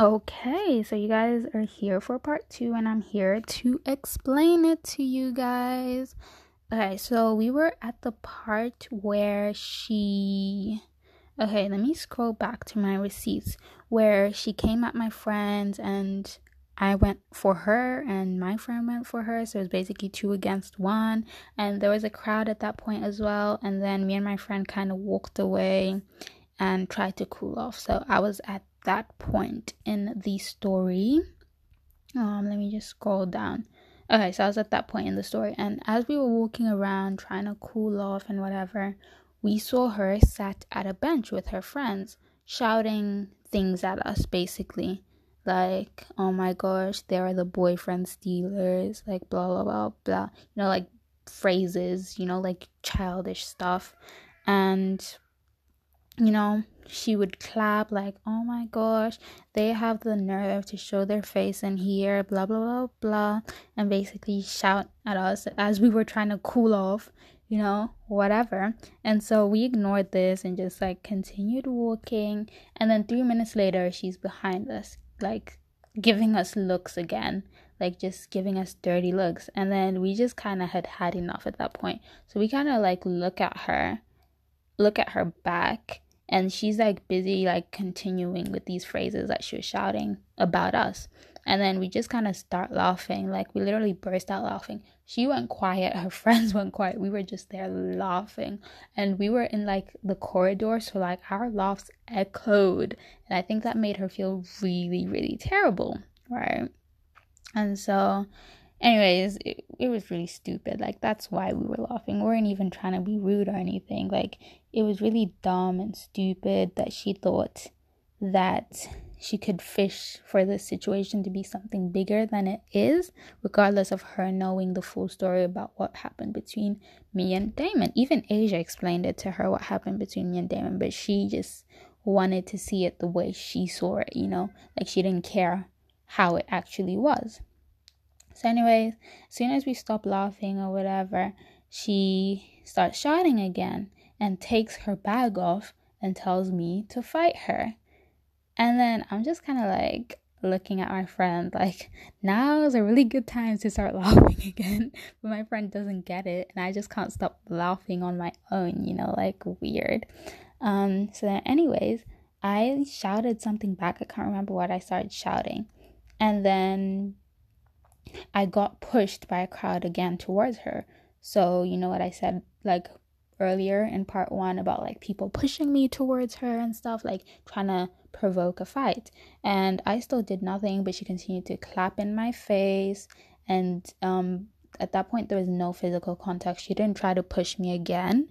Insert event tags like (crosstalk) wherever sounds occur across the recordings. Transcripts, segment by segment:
Okay, so you guys are here for part two, and I'm here to explain it to you guys. Okay, so we were at the part where she. Okay, let me scroll back to my receipts where she came at my friends and I went for her and my friend went for her. So it was basically two against one. And there was a crowd at that point as well. And then me and my friend kind of walked away and tried to cool off. So I was at that point in the story. Um, let me just scroll down. Okay, so I was at that point in the story, and as we were walking around trying to cool off and whatever, we saw her sat at a bench with her friends, shouting things at us basically. Like, oh my gosh, they are the boyfriend stealers, like blah blah blah blah. You know, like phrases, you know, like childish stuff. And you know, she would clap like, "Oh my gosh, they have the nerve to show their face in here, blah blah blah blah," and basically shout at us as we were trying to cool off, you know, whatever. And so we ignored this and just like continued walking. And then 3 minutes later, she's behind us, like giving us looks again like just giving us dirty looks and then we just kind of had had enough at that point so we kind of like look at her look at her back and she's like busy like continuing with these phrases that she was shouting about us. And then we just kind of start laughing like we literally burst out laughing. She went quiet her (laughs) friends went quiet we were just there laughing. And we were in like the corridor so like our laughs echoed. And i think that made her feel really really terrible right? And so anyways it, it was really stupid like that's why we were laughing we weren't even trying to be rude or anything like it was really dumb and stupid that she thought that she could fish for the situation to be something bigger than it is, regardless of her knowing the full story about what happened between me and Damon. Even Asia explained it to her what happened between me and Damon, but she just wanted to see it the way she saw it, you know, like she didn't care how it actually was. So, anyways, as soon as we stop laughing or whatever, she starts shouting again and takes her bag off and tells me to fight her. And then I'm just kind of like looking at my friend, like, now is a really good time to start (laughs) laughing again. But my friend doesn't get it, and I just can't stop laughing on my own, you know, like weird. Um, so then, anyways, I shouted something back. I can't remember what I started shouting. And then I got pushed by a crowd again towards her. So, you know what I said like earlier in part one about like people pushing me towards her and stuff, like trying to provoke a fight. And I still did nothing, but she continued to clap in my face. And um, at that point, there was no physical contact. She didn't try to push me again.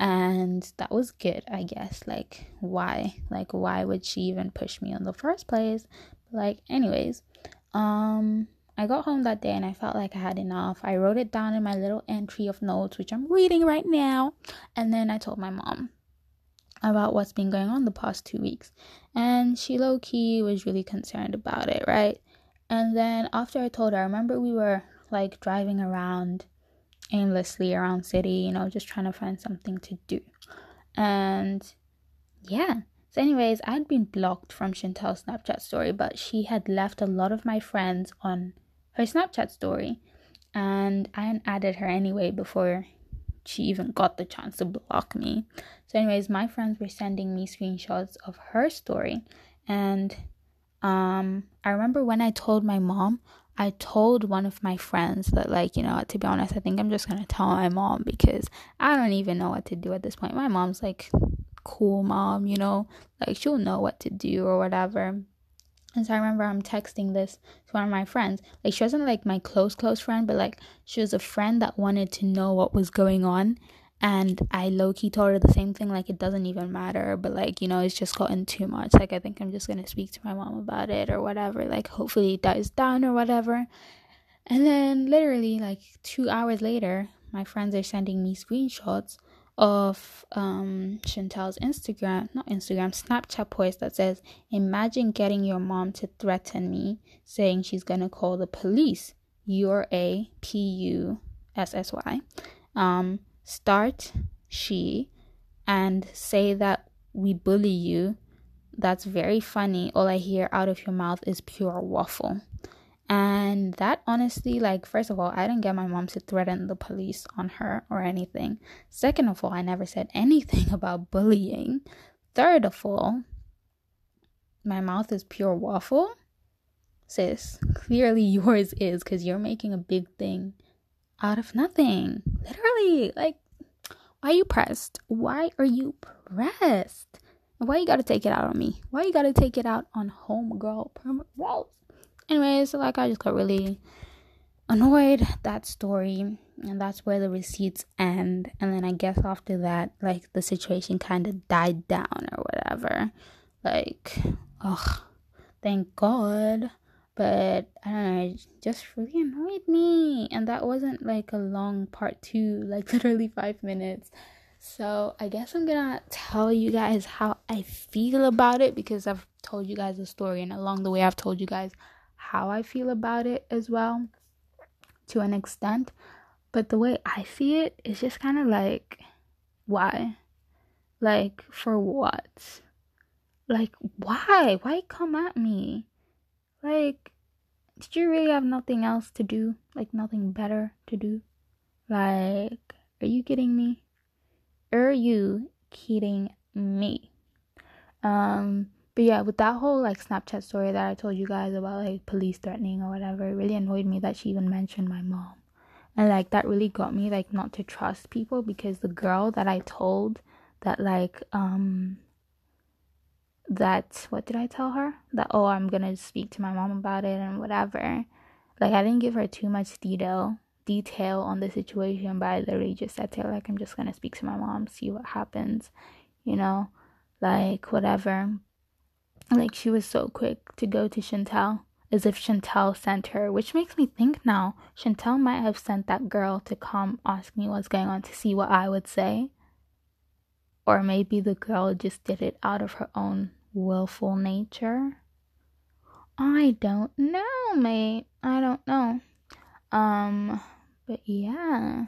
And that was good, I guess. Like, why? Like, why would she even push me in the first place? Like, anyways, um, I got home that day and I felt like I had enough. I wrote it down in my little entry of notes, which I'm reading right now. And then I told my mom about what's been going on the past two weeks. And she low key was really concerned about it, right? And then after I told her, I remember we were like driving around aimlessly around city, you know, just trying to find something to do. And yeah. So, anyways, I'd been blocked from Chantel's Snapchat story, but she had left a lot of my friends on her Snapchat story, and I added her anyway before she even got the chance to block me. So, anyways, my friends were sending me screenshots of her story, and um, I remember when I told my mom, I told one of my friends that, like, you know, to be honest, I think I'm just gonna tell my mom because I don't even know what to do at this point. My mom's like, cool mom, you know, like she'll know what to do or whatever. And so I remember I'm texting this to one of my friends. Like she wasn't like my close close friend, but like she was a friend that wanted to know what was going on. And I low key told her the same thing, like it doesn't even matter, but like, you know, it's just gotten too much. Like I think I'm just gonna speak to my mom about it or whatever. Like hopefully it dies down or whatever. And then literally like two hours later, my friends are sending me screenshots of um, Chantel's Instagram, not Instagram, Snapchat post that says, Imagine getting your mom to threaten me, saying she's gonna call the police. You're a P U S S Y. Um, start she and say that we bully you that's very funny. All I hear out of your mouth is pure waffle. And that honestly, like, first of all, I didn't get my mom to threaten the police on her or anything. Second of all, I never said anything (laughs) about bullying. Third of all, my mouth is pure waffle. Sis, clearly (laughs) yours is because you're making a big thing out of nothing. Literally, like, why are you pressed? Why are you pressed? Why you gotta take it out on me? Why you gotta take it out on homegirl walls? Anyways, like I just got really annoyed that story and that's where the receipts end and then i guess after that like the situation kind of died down or whatever. Like ugh thank god. But i don't know it just really annoyed me and that wasn't like a long part two (laughs) like literally five minutes. So i guess i'm gonna tell you guys how i feel about it because i've told you guys the story and along the way i've told you guys how i feel about it as well to an extent. But the way i see it is just kind of like why? Like for what? Like why? Why come at me? Like did you really have nothing else to do? Like nothing better to do? Like are you kidding me? Are you kidding me? Um but yeah with that whole like snapchat story that i told you guys about like police threatening or whatever it really annoyed me that she even mentioned my mom and like that really got me like not to trust people because the girl that i told that like um that what did I tell her? That oh I'm gonna speak to my mom about it and whatever. Like I didn't give her too much detail detail on the situation, but I literally just said to her like I'm just gonna speak to my mom, see what happens, you know, like whatever. Like she was so quick to go to Chantel as if Chantel sent her, which makes me think now Chantel might have sent that girl to come ask me what's going on to see what I would say. Or maybe the girl just did it out of her own willful nature? I don't know, mate. I don't know. Um, but yeah.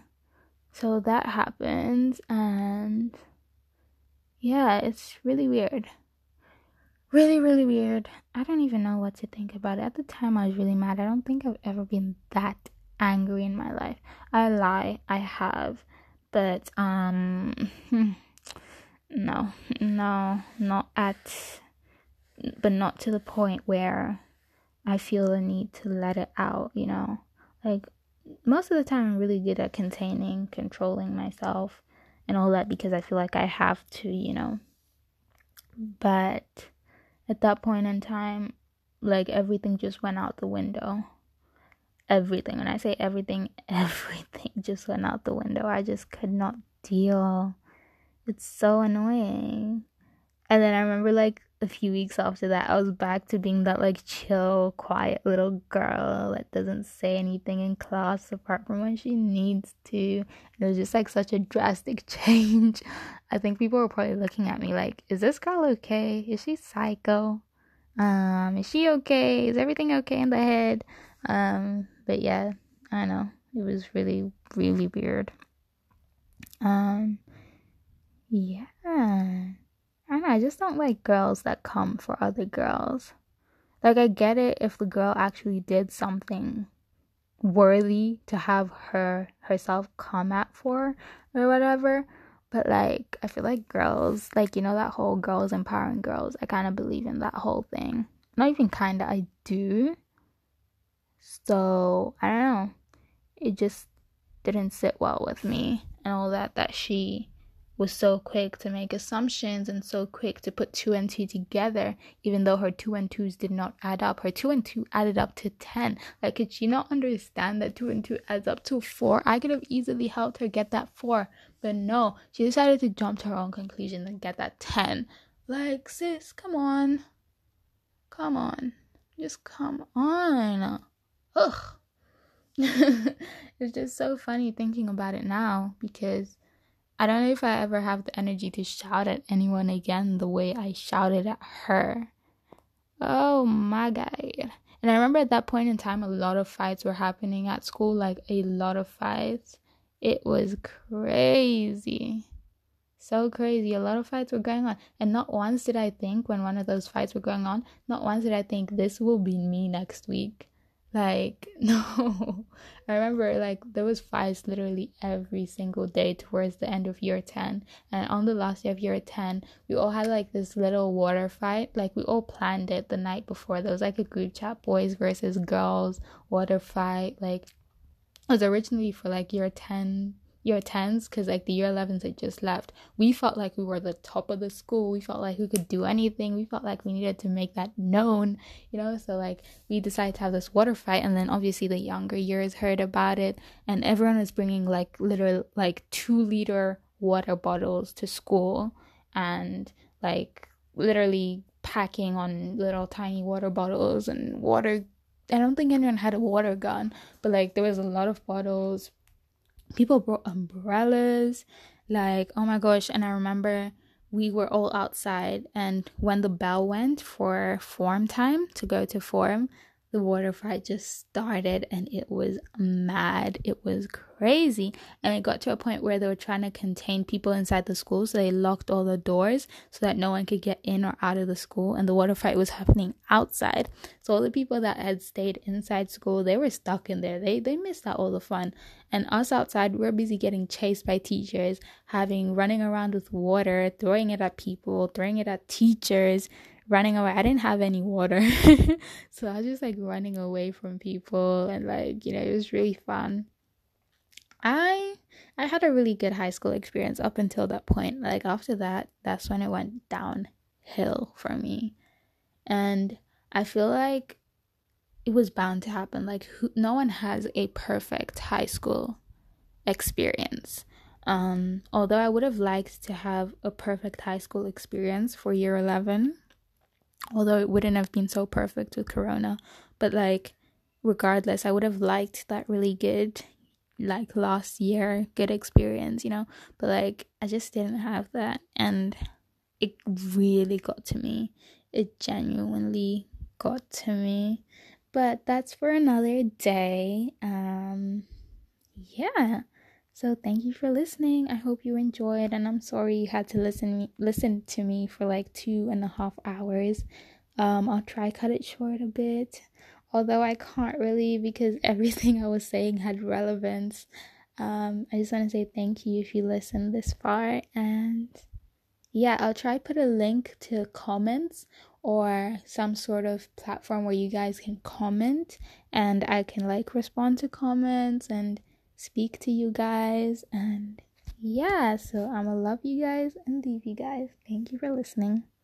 So that happens, and yeah, it's really weird. Really, really weird. I don't even know what to think about it. At the time, I was really mad. I don't think I've ever been that angry in my life. I lie, I have, but um. (laughs) no, no, not at, but not to the point where I feel the need to let it out, you know? Like, most of the time, I'm really good at containing, controlling myself, and all that because I feel like I have to, you know? But at that point in time, like, everything just went out the window. Everything. When I say everything, (laughs) everything just went out the window. I just could not deal it's so annoying. And then I remember like a few weeks after that, I was back to being that like chill, quiet little girl that doesn't say anything in class apart from when she needs to. It was just like such a drastic (laughs) change. I think people were probably looking at me like, is this girl okay? Is she psycho? Um, is she okay? Is everything okay in the head? Um, but yeah, I know. It was really, really weird. Um, yeah. I don't know, I just don't like girls that come for other girls. Like, I get it if the girl actually did something worthy to have her herself come at for or whatever. But like, I feel like girls, like, you know, that whole girls empowering girls, I kind of believe in that whole thing. Not even kind of, I do. So, I don't know. It just didn't sit well with me and all that, that she was so quick to make assumptions and so quick to put two and two together, even though her two and twos did not add up. Her two and two added up to 10. Like, could she not understand that two and two adds up to four? I could have easily helped her get that four, but no, she decided to jump to her own conclusion and get that 10. Like, sis, come on. Come on. Just come on. Ugh. (laughs) it's just so funny thinking about it now because I don't know if I ever have the energy to shout at anyone again the way I shouted at her. Oh my god. And I remember at that point in time, a lot of fights were happening at school, like a lot of fights. It was crazy. so crazy. A lot of fights were going on. And not once did I think when one of those fights were going on, not once did I think this will be me next week. Like, (laughs) no. I remember like there was fights literally every single day towards the end of year 10. And on the last day of year 10, we all had like this little water fight. Like we all planned it the night before. There was like a group chat boys versus girls water fight. Like it was originally for like year 10 year 10s because like the year 11s had just left. We felt like we were the top of the school. We felt like we could do anything. We felt like we needed to make that known you know? So like we decided to have this water fight and then obviously the younger years heard about it and everyone was bringing like literal like two liter water bottles to school and like literally packing on little tiny water bottles and water I don't think anyone had a water gun, but like there was a lot of bottles people brought umbrellas like oh my gosh and i remember we were all outside and when the bell went for form time to go to form the water fight just started and it was mad. It was crazy. And it got to a point where they were trying to contain people inside the school. So they locked all the doors so that no one could get in or out of the school. And the water fight was happening outside. So all the people that had stayed inside school, they were stuck in there. They they missed out all the fun. And us outside, we're busy getting chased by teachers, having running around with water, throwing it at people, throwing it at teachers running away. I didn't have any water. (laughs) so I was just like running away from people and like, you know, it was really fun. I I had a really good high school experience up until that point. Like after that, that's when it went downhill for me. And I feel like it was bound to happen. Like who, no one has a perfect high school experience. Um, although I would have liked to have a perfect high school experience for year 11 although it wouldn't have been so perfect with corona but like regardless i would have liked that really good like last year good experience you know? But like i just didn't have that and it really got to me. It genuinely got to me. But that's for another day. Um yeah so thank you for listening. I hope you enjoyed, and I'm sorry you had to listen listen to me for like two and a half hours. Um, I'll try cut it short a bit, although I can't really because (laughs) everything I was saying had relevance. Um, I just want to say thank you if you listened this far, and yeah, I'll try put a link to comments or some sort of platform where you guys can comment, and I can like respond to comments and speak to you guys. And yeah, so I'm gonna love you guys and leave you guys. Thank you for listening.